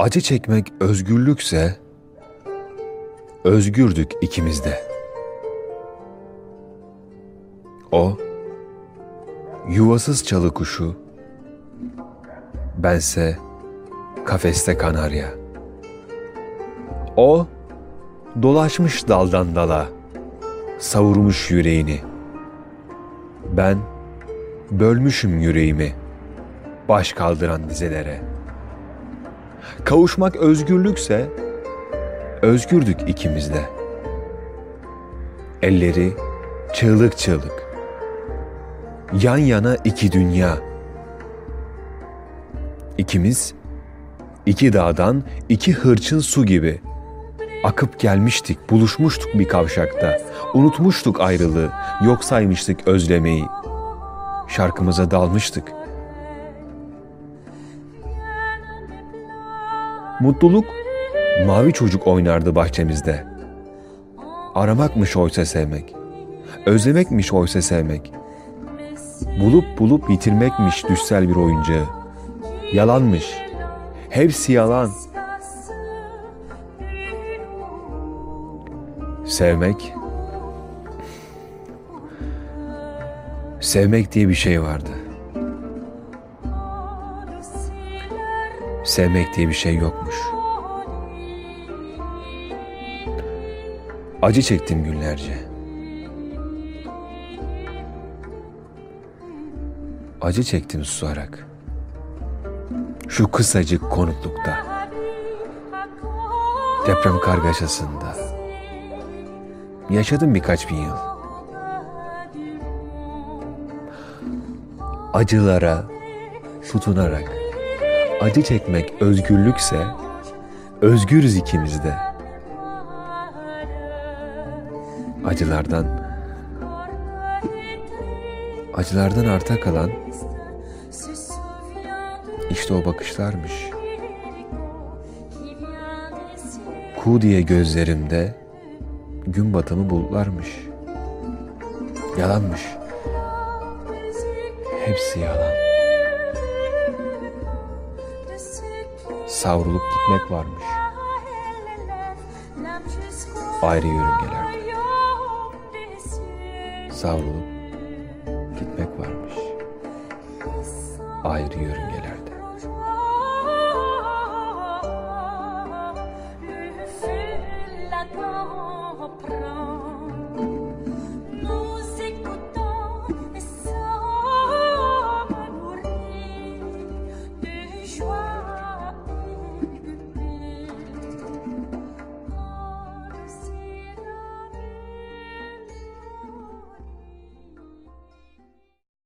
Acı çekmek özgürlükse özgürdük ikimiz de. O yuvasız çalı kuşu, bense kafeste kanarya. O dolaşmış daldan dala, savurmuş yüreğini. Ben bölmüşüm yüreğimi baş kaldıran dizelere. Kavuşmak özgürlükse özgürdük ikimiz de. Elleri çığlık çığlık. Yan yana iki dünya. İkimiz iki dağdan iki hırçın su gibi akıp gelmiştik, buluşmuştuk bir kavşakta. Unutmuştuk ayrılığı, yok saymıştık özlemeyi. Şarkımıza dalmıştık. Mutluluk mavi çocuk oynardı bahçemizde. Aramakmış oysa sevmek. Özlemekmiş oysa sevmek. Bulup bulup yitirmekmiş düşsel bir oyuncağı. Yalanmış. Hepsi yalan. Sevmek Sevmek diye bir şey vardı. Sevmek diye bir şey yokmuş. Acı çektim günlerce. Acı çektim susarak. Şu kısacık konutlukta. Deprem kargaşasında. Yaşadım birkaç bin yıl. Acılara tutunarak acı çekmek özgürlükse özgürüz ikimiz de. Acılardan acılardan arta kalan işte o bakışlarmış. Ku diye gözlerimde gün batımı bulutlarmış. Yalanmış. Hepsi yalan. Savrulup gitmek varmış. Ayrı yörüngelerde. Savrulup gitmek varmış. Ayrı yörüngelerde.